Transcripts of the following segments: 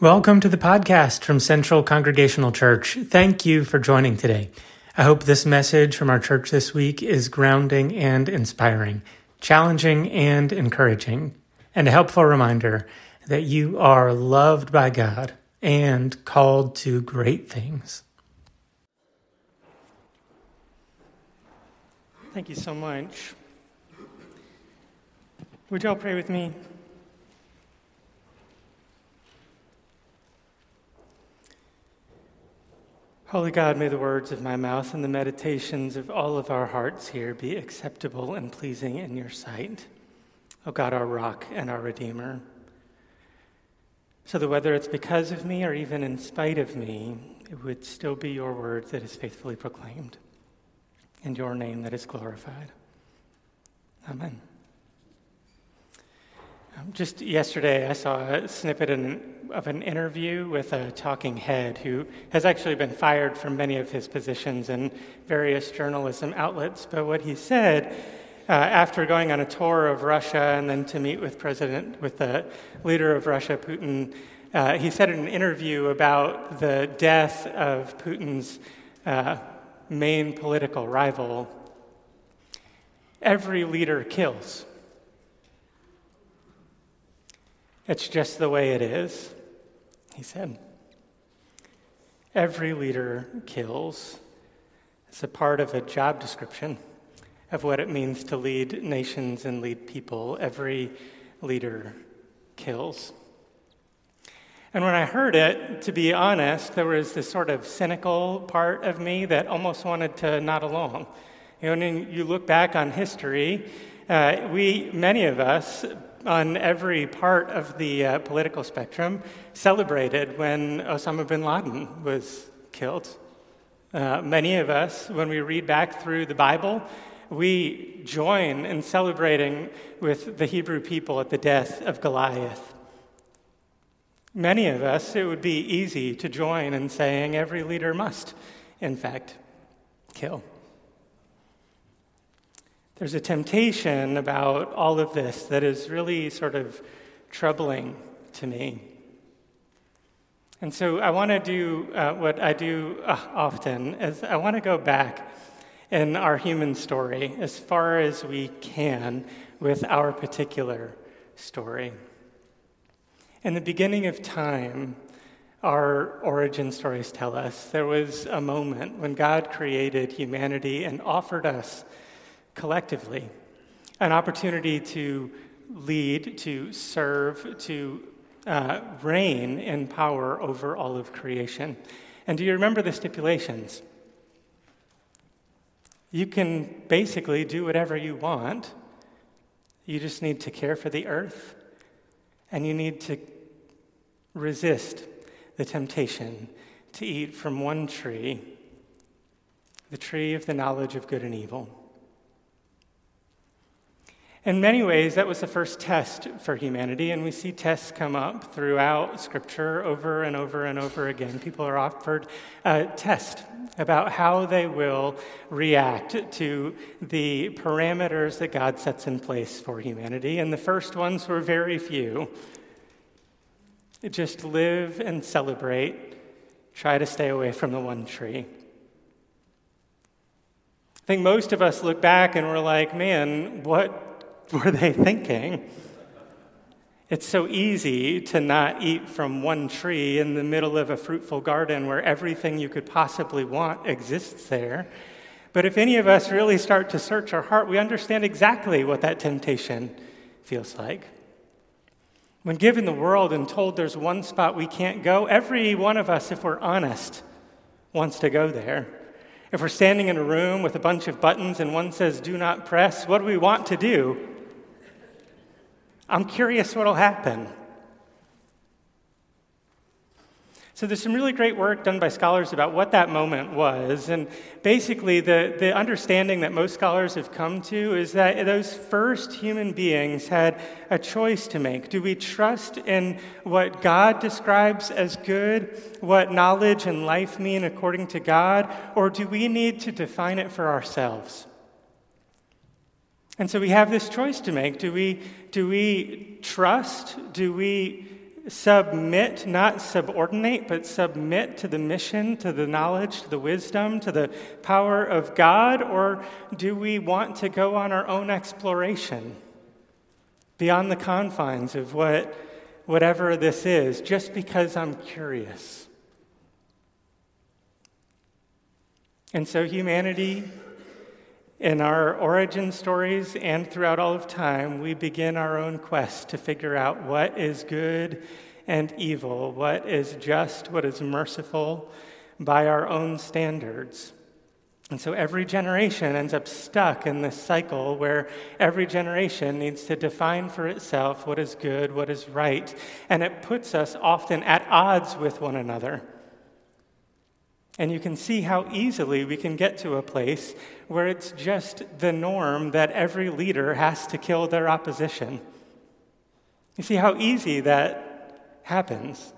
Welcome to the podcast from Central Congregational Church. Thank you for joining today. I hope this message from our church this week is grounding and inspiring, challenging and encouraging, and a helpful reminder that you are loved by God and called to great things. Thank you so much. Would y'all pray with me? Holy God, may the words of my mouth and the meditations of all of our hearts here be acceptable and pleasing in your sight. O God, our rock and our redeemer. So that whether it's because of me or even in spite of me, it would still be your word that is faithfully proclaimed and your name that is glorified. Amen. Just yesterday, I saw a snippet of an interview with a talking head who has actually been fired from many of his positions in various journalism outlets. But what he said uh, after going on a tour of Russia and then to meet with President, with the leader of Russia, Putin, uh, he said in an interview about the death of Putin's uh, main political rival every leader kills. It's just the way it is, he said. Every leader kills. It's a part of a job description of what it means to lead nations and lead people. Every leader kills. And when I heard it, to be honest, there was this sort of cynical part of me that almost wanted to nod along. You know, when you look back on history, uh, we, many of us, on every part of the uh, political spectrum celebrated when Osama bin Laden was killed. Uh, many of us, when we read back through the Bible, we join in celebrating with the Hebrew people at the death of Goliath. Many of us, it would be easy to join in saying every leader must, in fact, kill. There's a temptation about all of this that is really sort of troubling to me. And so I want to do uh, what I do uh, often is I want to go back in our human story as far as we can with our particular story. In the beginning of time, our origin stories tell us there was a moment when God created humanity and offered us collectively an opportunity to lead, to serve, to uh, reign in power over all of creation. And do you remember the stipulations? You can basically do whatever you want. You just need to care for the earth, and you need to resist the temptation to eat from one tree, the tree of the knowledge of good and evil. In many ways, that was the first test for humanity, and we see tests come up throughout Scripture over and over and over again. People are offered a test about how they will react to the parameters that God sets in place for humanity, and the first ones were very few. Just live and celebrate, try to stay away from the one tree. I think most of us look back and we're like, man, what were they thinking? It's so easy to not eat from one tree in the middle of a fruitful garden where everything you could possibly want exists there. But if any of us really start to search our heart, we understand exactly what that temptation feels like. When given the world and told there's one spot we can't go, every one of us, if we're honest, wants to go there. If we're standing in a room with a bunch of buttons and one says, do not press, what do we want to do? I'm curious what'll happen. So there's some really great work done by scholars about what that moment was. And basically, the, the understanding that most scholars have come to is that those first human beings had a choice to make. Do we trust in what God describes as good, what knowledge and life mean according to God, or do we need to define it for ourselves? And so we have this choice to make. Do we, do we trust? Do we submit, not subordinate, but submit to the mission, to the knowledge, to the wisdom, to the power of God? Or do we want to go on our own exploration beyond the confines of what, whatever this is, just because I'm curious? And so, humanity, in our origin stories and throughout all of time, we begin our own quest to figure out what is good and evil, what is just, what is merciful by our own standards. And so every generation ends up stuck in this cycle where every generation needs to define for itself what is good, what is right, and it puts us often at odds with one another. And you can see how easily we can get to a place where it's just the norm that every leader has to kill their opposition. You see how easy that happens.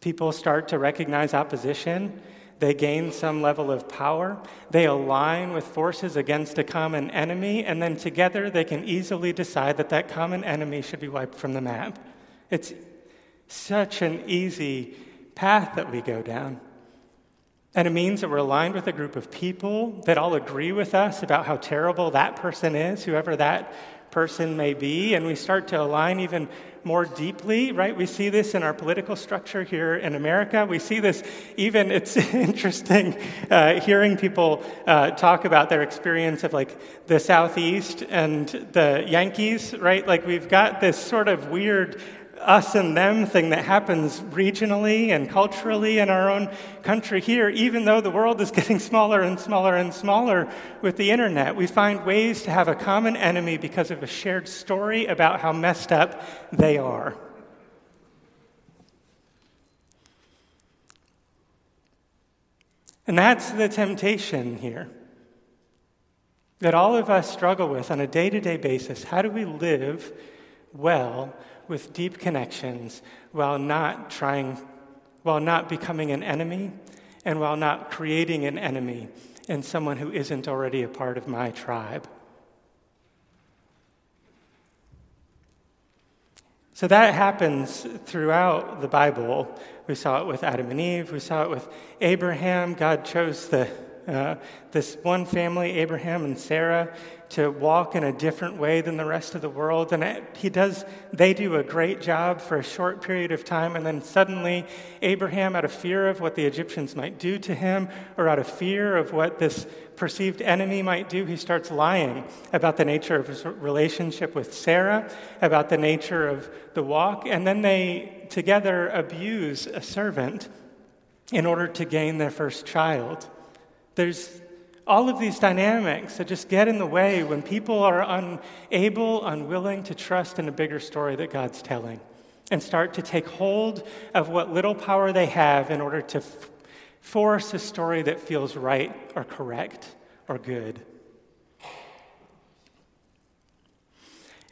People start to recognize opposition. They gain some level of power. They align with forces against a common enemy, and then together they can easily decide that that common enemy should be wiped from the map. It's such an easy path that we go down. And it means that we're aligned with a group of people that all agree with us about how terrible that person is, whoever that person may be. And we start to align even more deeply, right? We see this in our political structure here in America. We see this even, it's interesting uh, hearing people uh, talk about their experience of like the Southeast and the Yankees, right? Like we've got this sort of weird us and them thing that happens regionally and culturally in our own country here, even though the world is getting smaller and smaller and smaller with the internet. We find ways to have a common enemy because of a shared story about how messed up they are. And that's the temptation here that all of us struggle with on a day to day basis. How do we live well with deep connections while not trying, while not becoming an enemy, and while not creating an enemy in someone who isn't already a part of my tribe. So that happens throughout the Bible. We saw it with Adam and Eve, we saw it with Abraham. God chose the uh, this one family, Abraham and Sarah, to walk in a different way than the rest of the world. And it, he does, they do a great job for a short period of time. And then suddenly, Abraham, out of fear of what the Egyptians might do to him, or out of fear of what this perceived enemy might do, he starts lying about the nature of his relationship with Sarah, about the nature of the walk. And then they together abuse a servant in order to gain their first child. There's all of these dynamics that just get in the way when people are unable, unwilling to trust in a bigger story that God's telling and start to take hold of what little power they have in order to f- force a story that feels right or correct or good.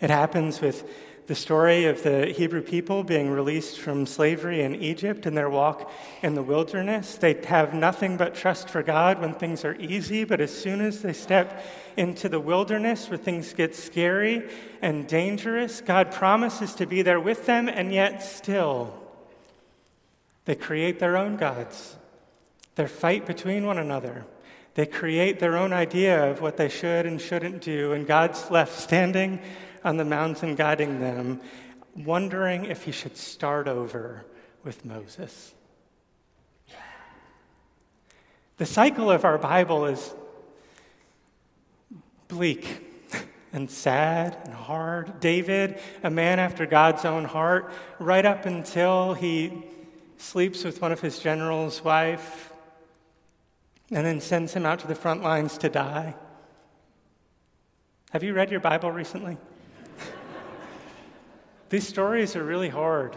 It happens with the story of the Hebrew people being released from slavery in Egypt and their walk in the wilderness. They have nothing but trust for God when things are easy, but as soon as they step into the wilderness where things get scary and dangerous, God promises to be there with them, and yet still they create their own gods. They fight between one another. They create their own idea of what they should and shouldn't do, and God's left standing on the mountain guiding them, wondering if he should start over with Moses. The cycle of our Bible is bleak and sad and hard. David, a man after God's own heart, right up until he sleeps with one of his general's wife and then sends him out to the front lines to die. Have you read your Bible recently? These stories are really hard,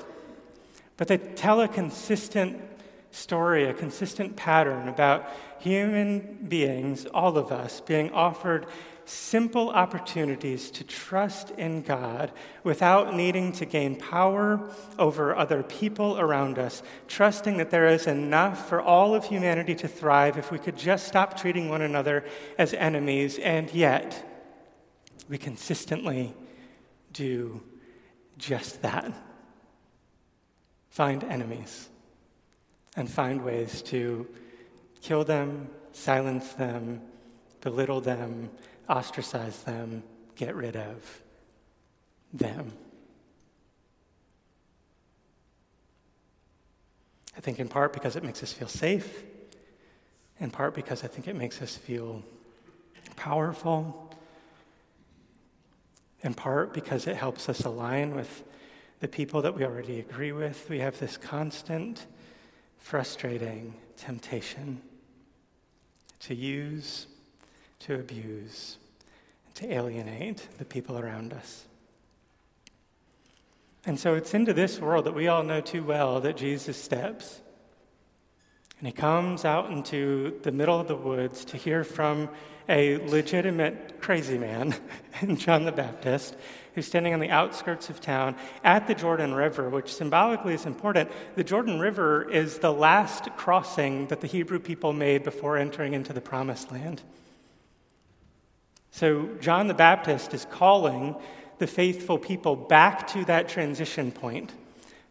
but they tell a consistent story, a consistent pattern about human beings, all of us, being offered simple opportunities to trust in God without needing to gain power over other people around us, trusting that there is enough for all of humanity to thrive if we could just stop treating one another as enemies, and yet we consistently do just that. find enemies and find ways to kill them, silence them, belittle them, ostracize them, get rid of them. I think in part because it makes us feel safe, in part because I think it makes us feel powerful, in part because it helps us align with the people that we already agree with. We have this constant, frustrating temptation to use, to abuse, to alienate the people around us. And so it's into this world that we all know too well that Jesus steps. And he comes out into the middle of the woods to hear from a legitimate crazy man, John the Baptist, who's standing on the outskirts of town at the Jordan River, which symbolically is important. The Jordan River is the last crossing that the Hebrew people made before entering into the Promised Land. So John the Baptist is calling the faithful people back to that transition point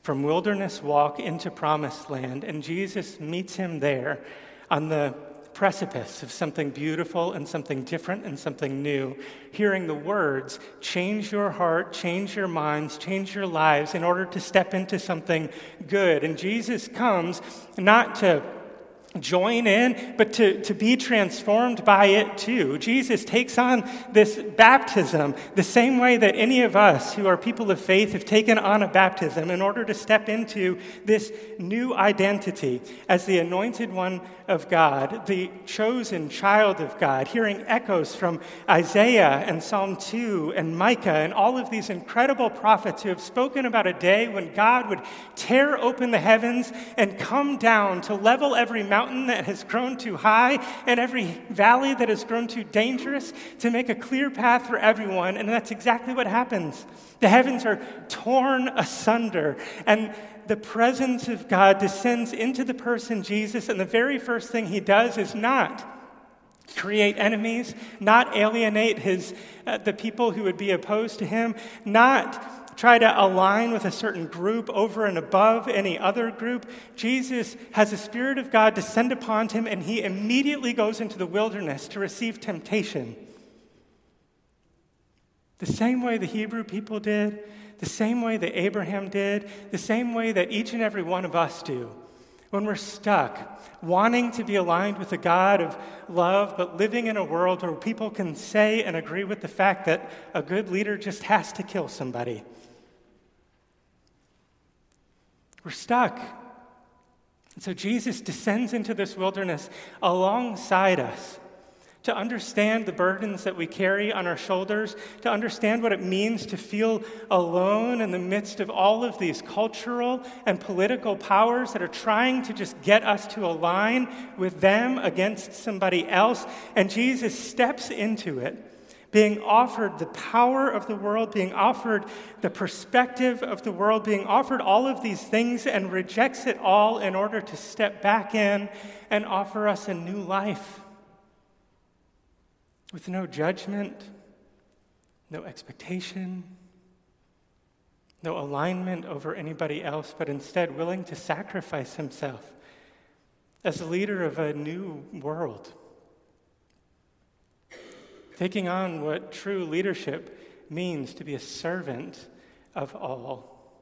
from wilderness walk into promised land, and Jesus meets him there on the precipice of something beautiful and something different and something new. Hearing the words, change your heart, change your minds, change your lives in order to step into something good. And Jesus comes not to join in, but to, to be transformed by it too. Jesus takes on this baptism the same way that any of us who are people of faith have taken on a baptism in order to step into this new identity as the anointed one of God, the chosen child of God, hearing echoes from Isaiah and Psalm 2 and Micah and all of these incredible prophets who have spoken about a day when God would tear open the heavens and come down to level every mountain mountain that has grown too high and every valley that has grown too dangerous to make a clear path for everyone. And that's exactly what happens. The heavens are torn asunder, and the presence of God descends into the person Jesus. And the very first thing he does is not create enemies, not alienate his, uh, the people who would be opposed to him, not try to align with a certain group over and above any other group. Jesus has the Spirit of God descend upon him, and he immediately goes into the wilderness to receive temptation. The same way the Hebrew people did, the same way that Abraham did, the same way that each and every one of us do. When we're stuck, wanting to be aligned with a God of love, but living in a world where people can say and agree with the fact that a good leader just has to kill somebody we're stuck. And so Jesus descends into this wilderness alongside us to understand the burdens that we carry on our shoulders, to understand what it means to feel alone in the midst of all of these cultural and political powers that are trying to just get us to align with them against somebody else. And Jesus steps into it being offered the power of the world, being offered the perspective of the world, being offered all of these things and rejects it all in order to step back in and offer us a new life with no judgment, no expectation, no alignment over anybody else, but instead willing to sacrifice himself as a leader of a new world taking on what true leadership means to be a servant of all,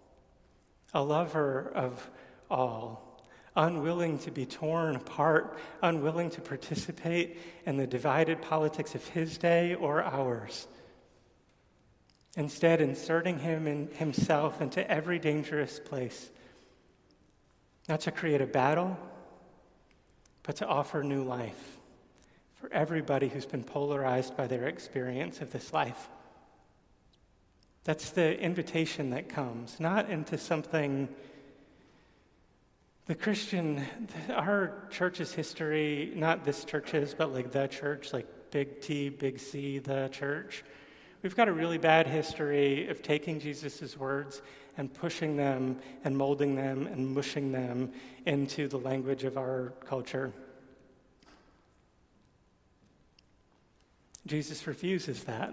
a lover of all, unwilling to be torn apart, unwilling to participate in the divided politics of his day or ours. Instead, inserting him in himself into every dangerous place, not to create a battle, but to offer new life for everybody who's been polarized by their experience of this life. That's the invitation that comes, not into something. The Christian, our church's history, not this church's, but like the church, like big T, big C, the church. We've got a really bad history of taking Jesus' words and pushing them and molding them and mushing them into the language of our culture. Jesus refuses that.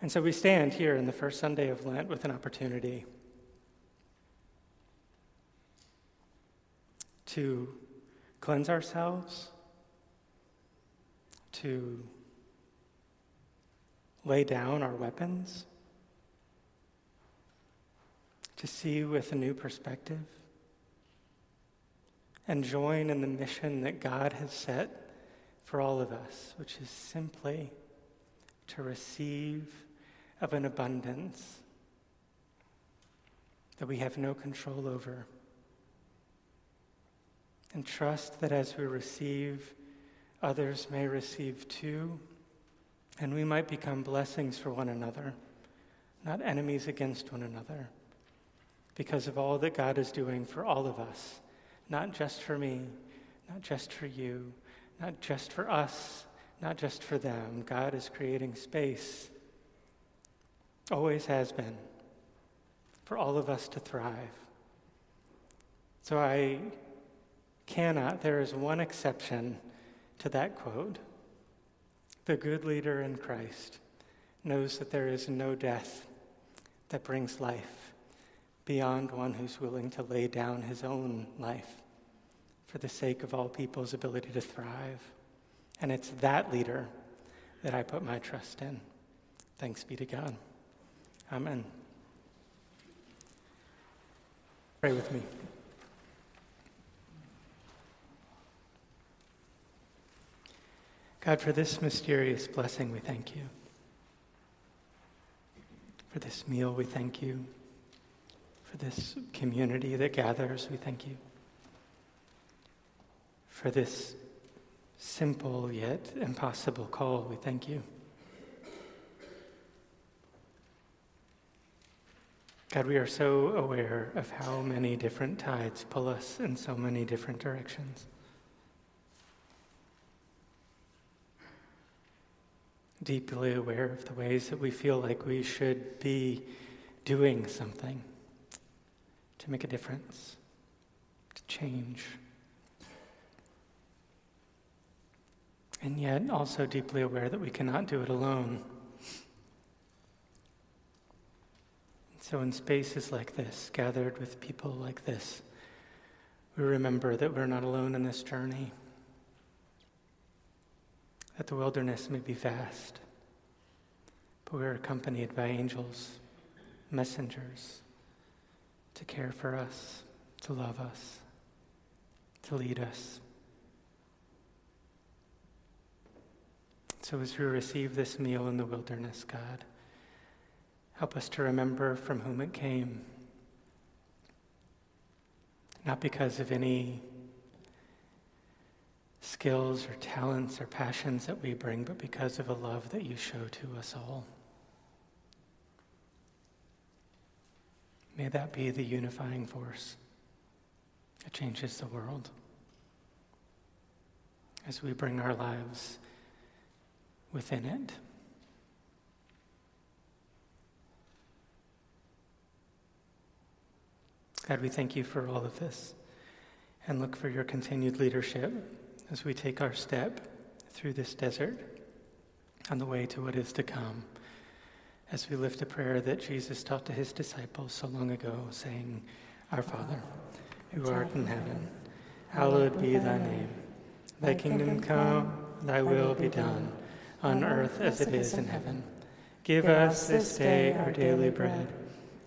And so we stand here in the first Sunday of Lent with an opportunity to cleanse ourselves, to lay down our weapons, to see with a new perspective, and join in the mission that God has set for all of us, which is simply to receive of an abundance that we have no control over. And trust that as we receive, others may receive too, and we might become blessings for one another, not enemies against one another, because of all that God is doing for all of us, not just for me, not just for you, not just for us, not just for them. God is creating space Always has been. For all of us to thrive. So I cannot, there is one exception to that quote. The good leader in Christ knows that there is no death that brings life beyond one who's willing to lay down his own life for the sake of all people's ability to thrive. And it's that leader that I put my trust in. Thanks be to God. Amen. Pray with me. God, for this mysterious blessing, we thank you. For this meal, we thank you. For this community that gathers, we thank you. For this simple yet impossible call, we thank you. God, we are so aware of how many different tides pull us in so many different directions. Deeply aware of the ways that we feel like we should be doing something to make a difference, to change. And yet also deeply aware that we cannot do it alone. So, in spaces like this, gathered with people like this, we remember that we're not alone in this journey, that the wilderness may be vast, but we're accompanied by angels, messengers, to care for us, to love us, to lead us. So, as we receive this meal in the wilderness, God, Help us to remember from whom it came. Not because of any skills or talents or passions that we bring, but because of a love that you show to us all. May that be the unifying force that changes the world as we bring our lives within it. God, we thank you for all of this and look for your continued leadership as we take our step through this desert on the way to what is to come. As we lift a prayer that Jesus taught to his disciples so long ago, saying, Our Father, who art in heaven, hallowed be thy name. Thy kingdom come, thy will be done, on earth as it is in heaven. Give us this day our daily bread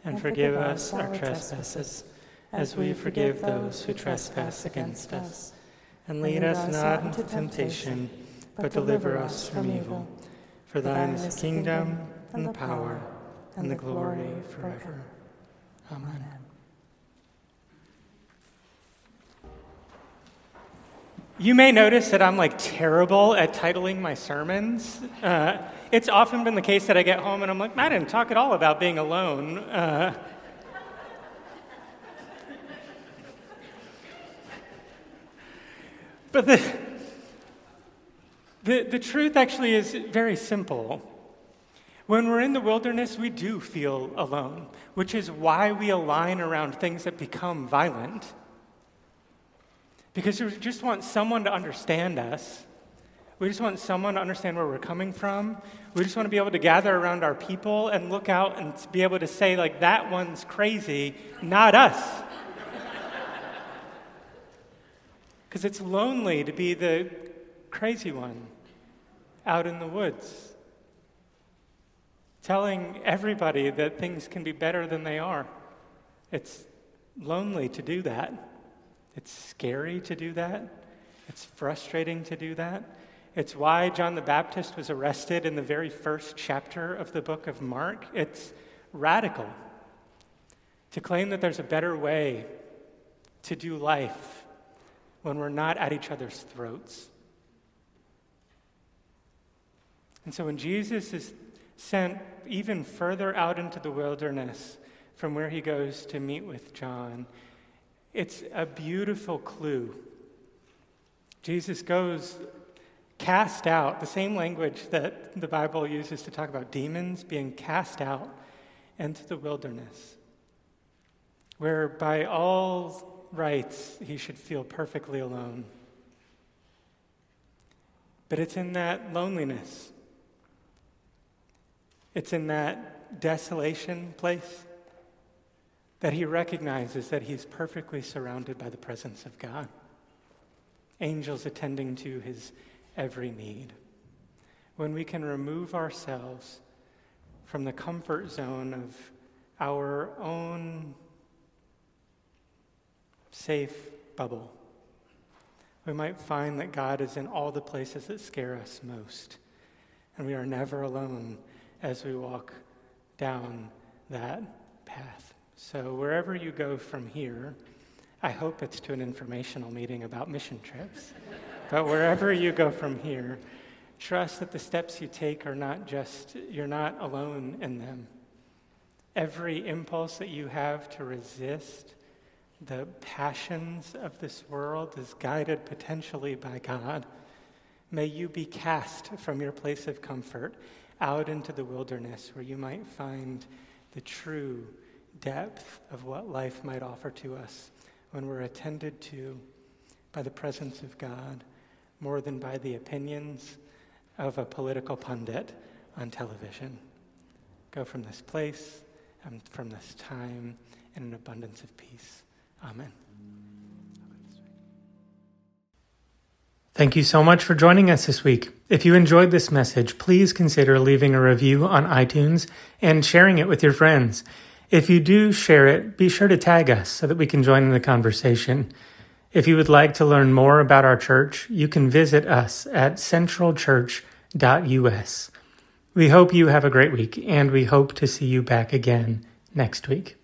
and forgive us our trespasses, as we forgive those who trespass against us. And lead us not into temptation, but deliver us from evil. For thine is the kingdom, and the power, and the glory forever. Amen. You may notice that I'm like terrible at titling my sermons. Uh, it's often been the case that I get home and I'm like, I didn't talk at all about being alone. Uh, but the, the, the truth actually is very simple. When we're in the wilderness, we do feel alone, which is why we align around things that become violent because we just want someone to understand us We just want someone to understand where we're coming from. We just want to be able to gather around our people and look out and be able to say, like, that one's crazy, not us. Because it's lonely to be the crazy one out in the woods, telling everybody that things can be better than they are. It's lonely to do that. It's scary to do that. It's frustrating to do that. It's why John the Baptist was arrested in the very first chapter of the book of Mark. It's radical to claim that there's a better way to do life when we're not at each other's throats. And so when Jesus is sent even further out into the wilderness from where he goes to meet with John, it's a beautiful clue. Jesus goes cast out, the same language that the Bible uses to talk about demons being cast out into the wilderness, where by all rights he should feel perfectly alone. But it's in that loneliness, it's in that desolation place that he recognizes that he's perfectly surrounded by the presence of God. Angels attending to his every need. When we can remove ourselves from the comfort zone of our own safe bubble, we might find that God is in all the places that scare us most. And we are never alone as we walk down that path. So, wherever you go from here, I hope it's to an informational meeting about mission trips. but wherever you go from here, trust that the steps you take are not just, you're not alone in them. Every impulse that you have to resist the passions of this world is guided potentially by God. May you be cast from your place of comfort out into the wilderness where you might find the true depth of what life might offer to us when we're attended to by the presence of God more than by the opinions of a political pundit on television. Go from this place and from this time in an abundance of peace. Amen. Thank you so much for joining us this week. If you enjoyed this message, please consider leaving a review on iTunes and sharing it with your friends. If you do share it, be sure to tag us so that we can join in the conversation. If you would like to learn more about our church, you can visit us at centralchurch.us. We hope you have a great week, and we hope to see you back again next week.